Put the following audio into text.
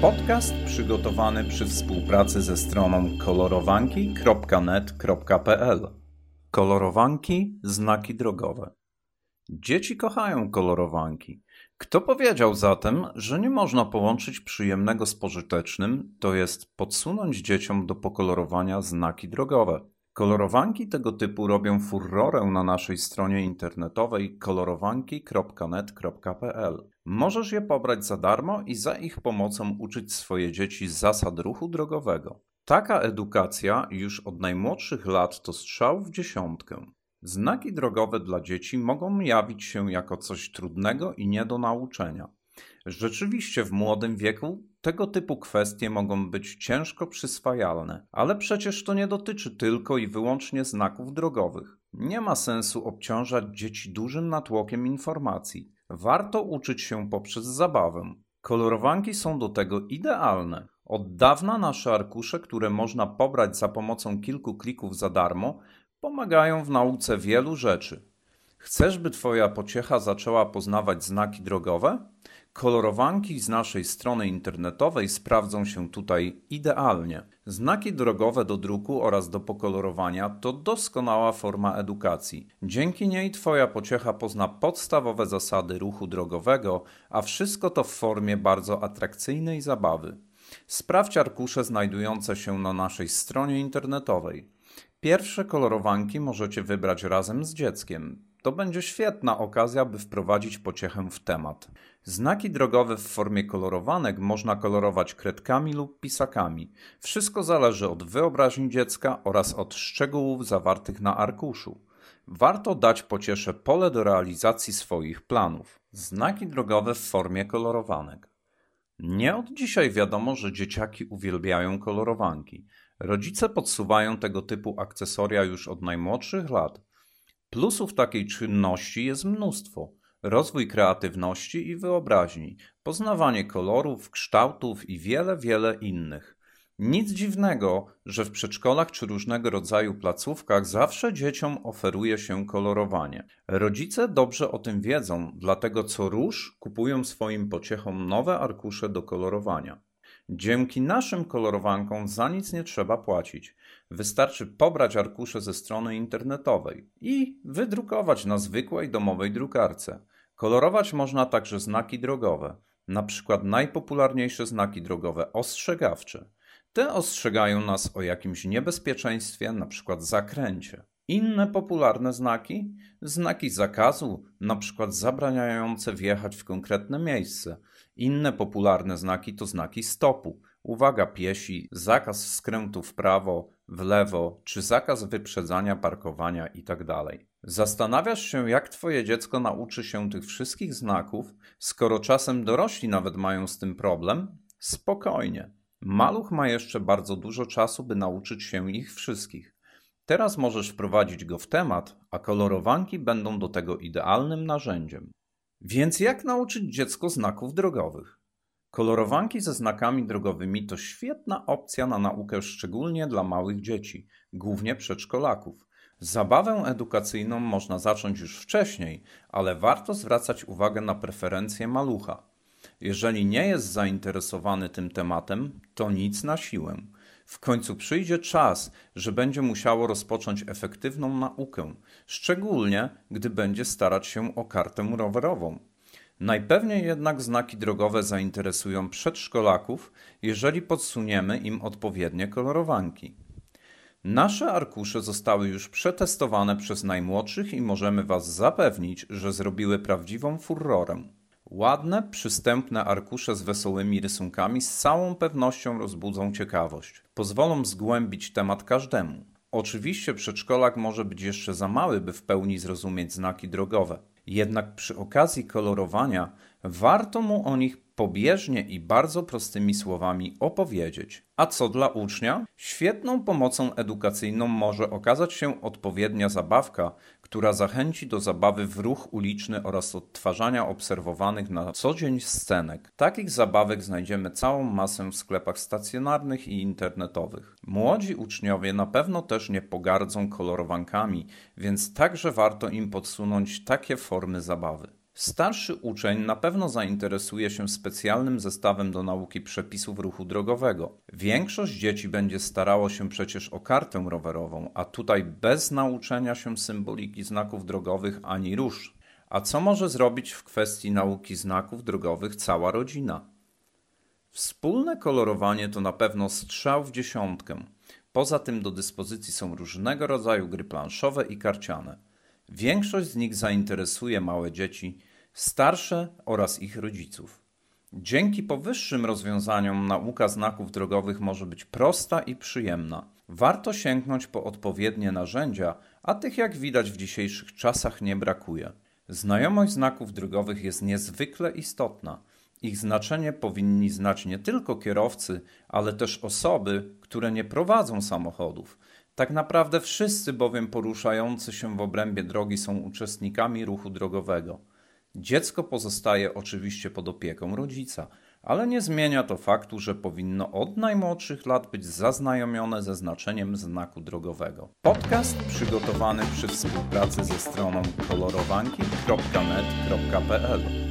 Podcast przygotowany przy współpracy ze stroną kolorowanki.net.pl. Kolorowanki znaki drogowe. Dzieci kochają kolorowanki. Kto powiedział zatem, że nie można połączyć przyjemnego z pożytecznym, to jest podsunąć dzieciom do pokolorowania znaki drogowe? Kolorowanki tego typu robią furorę na naszej stronie internetowej kolorowanki.net.pl. Możesz je pobrać za darmo i za ich pomocą uczyć swoje dzieci zasad ruchu drogowego. Taka edukacja już od najmłodszych lat to strzał w dziesiątkę. Znaki drogowe dla dzieci mogą jawić się jako coś trudnego i nie do nauczenia. Rzeczywiście w młodym wieku tego typu kwestie mogą być ciężko przyswajalne, ale przecież to nie dotyczy tylko i wyłącznie znaków drogowych. Nie ma sensu obciążać dzieci dużym natłokiem informacji. Warto uczyć się poprzez zabawę. Kolorowanki są do tego idealne. Od dawna nasze arkusze, które można pobrać za pomocą kilku klików za darmo, pomagają w nauce wielu rzeczy. Chcesz, by Twoja pociecha zaczęła poznawać znaki drogowe? Kolorowanki z naszej strony internetowej sprawdzą się tutaj idealnie. Znaki drogowe do druku oraz do pokolorowania to doskonała forma edukacji. Dzięki niej Twoja pociecha pozna podstawowe zasady ruchu drogowego, a wszystko to w formie bardzo atrakcyjnej zabawy. Sprawdź arkusze znajdujące się na naszej stronie internetowej. Pierwsze kolorowanki możecie wybrać razem z dzieckiem. To będzie świetna okazja, by wprowadzić pociechę w temat. Znaki drogowe w formie kolorowanek można kolorować kredkami lub pisakami. Wszystko zależy od wyobraźni dziecka oraz od szczegółów zawartych na arkuszu. Warto dać pociesze pole do realizacji swoich planów. Znaki drogowe w formie kolorowanek. Nie od dzisiaj wiadomo, że dzieciaki uwielbiają kolorowanki. Rodzice podsuwają tego typu akcesoria już od najmłodszych lat. Plusów takiej czynności jest mnóstwo. Rozwój kreatywności i wyobraźni, poznawanie kolorów, kształtów i wiele, wiele innych. Nic dziwnego, że w przedszkolach czy różnego rodzaju placówkach zawsze dzieciom oferuje się kolorowanie. Rodzice dobrze o tym wiedzą, dlatego co róż kupują swoim pociechom nowe arkusze do kolorowania. Dzięki naszym kolorowankom za nic nie trzeba płacić. Wystarczy pobrać arkusze ze strony internetowej i wydrukować na zwykłej domowej drukarce. Kolorować można także znaki drogowe, na przykład najpopularniejsze znaki drogowe ostrzegawcze. Te ostrzegają nas o jakimś niebezpieczeństwie, na przykład zakręcie. Inne popularne znaki? Znaki zakazu, na przykład zabraniające wjechać w konkretne miejsce. Inne popularne znaki to znaki stopu. Uwaga piesi, zakaz skrętu w prawo, w lewo, czy zakaz wyprzedzania, parkowania itd. Zastanawiasz się, jak twoje dziecko nauczy się tych wszystkich znaków, skoro czasem dorośli nawet mają z tym problem? Spokojnie. Maluch ma jeszcze bardzo dużo czasu, by nauczyć się ich wszystkich. Teraz możesz wprowadzić go w temat, a kolorowanki będą do tego idealnym narzędziem. Więc jak nauczyć dziecko znaków drogowych? Kolorowanki ze znakami drogowymi to świetna opcja na naukę szczególnie dla małych dzieci, głównie przedszkolaków. Zabawę edukacyjną można zacząć już wcześniej, ale warto zwracać uwagę na preferencje malucha. Jeżeli nie jest zainteresowany tym tematem, to nic na siłę. W końcu przyjdzie czas, że będzie musiało rozpocząć efektywną naukę, szczególnie gdy będzie starać się o kartę rowerową. Najpewniej jednak znaki drogowe zainteresują przedszkolaków, jeżeli podsuniemy im odpowiednie kolorowanki. Nasze arkusze zostały już przetestowane przez najmłodszych i możemy Was zapewnić, że zrobiły prawdziwą furorę. Ładne, przystępne arkusze z wesołymi rysunkami z całą pewnością rozbudzą ciekawość. Pozwolą zgłębić temat każdemu. Oczywiście przedszkolak może być jeszcze za mały, by w pełni zrozumieć znaki drogowe. Jednak przy okazji kolorowania warto mu o nich pobieżnie i bardzo prostymi słowami opowiedzieć. A co dla ucznia? Świetną pomocą edukacyjną może okazać się odpowiednia zabawka, która zachęci do zabawy w ruch uliczny oraz odtwarzania obserwowanych na co dzień scenek. Takich zabawek znajdziemy całą masę w sklepach stacjonarnych i internetowych. Młodzi uczniowie na pewno też nie pogardzą kolorowankami, więc także warto im podsunąć takie formy zabawy. Starszy uczeń na pewno zainteresuje się specjalnym zestawem do nauki przepisów ruchu drogowego. Większość dzieci będzie starało się przecież o kartę rowerową, a tutaj bez nauczenia się symboliki znaków drogowych ani rusz. A co może zrobić w kwestii nauki znaków drogowych cała rodzina? Wspólne kolorowanie to na pewno strzał w dziesiątkę. Poza tym do dyspozycji są różnego rodzaju gry planszowe i karciane. Większość z nich zainteresuje małe dzieci, starsze oraz ich rodziców. Dzięki powyższym rozwiązaniom nauka znaków drogowych może być prosta i przyjemna. Warto sięgnąć po odpowiednie narzędzia, a tych jak widać w dzisiejszych czasach nie brakuje. Znajomość znaków drogowych jest niezwykle istotna. Ich znaczenie powinni znać nie tylko kierowcy, ale też osoby, które nie prowadzą samochodów. Tak naprawdę wszyscy bowiem poruszający się w obrębie drogi są uczestnikami ruchu drogowego. Dziecko pozostaje oczywiście pod opieką rodzica, ale nie zmienia to faktu, że powinno od najmłodszych lat być zaznajomione ze znaczeniem znaku drogowego. Podcast przygotowany przy współpracy ze stroną kolorowanki.net.pl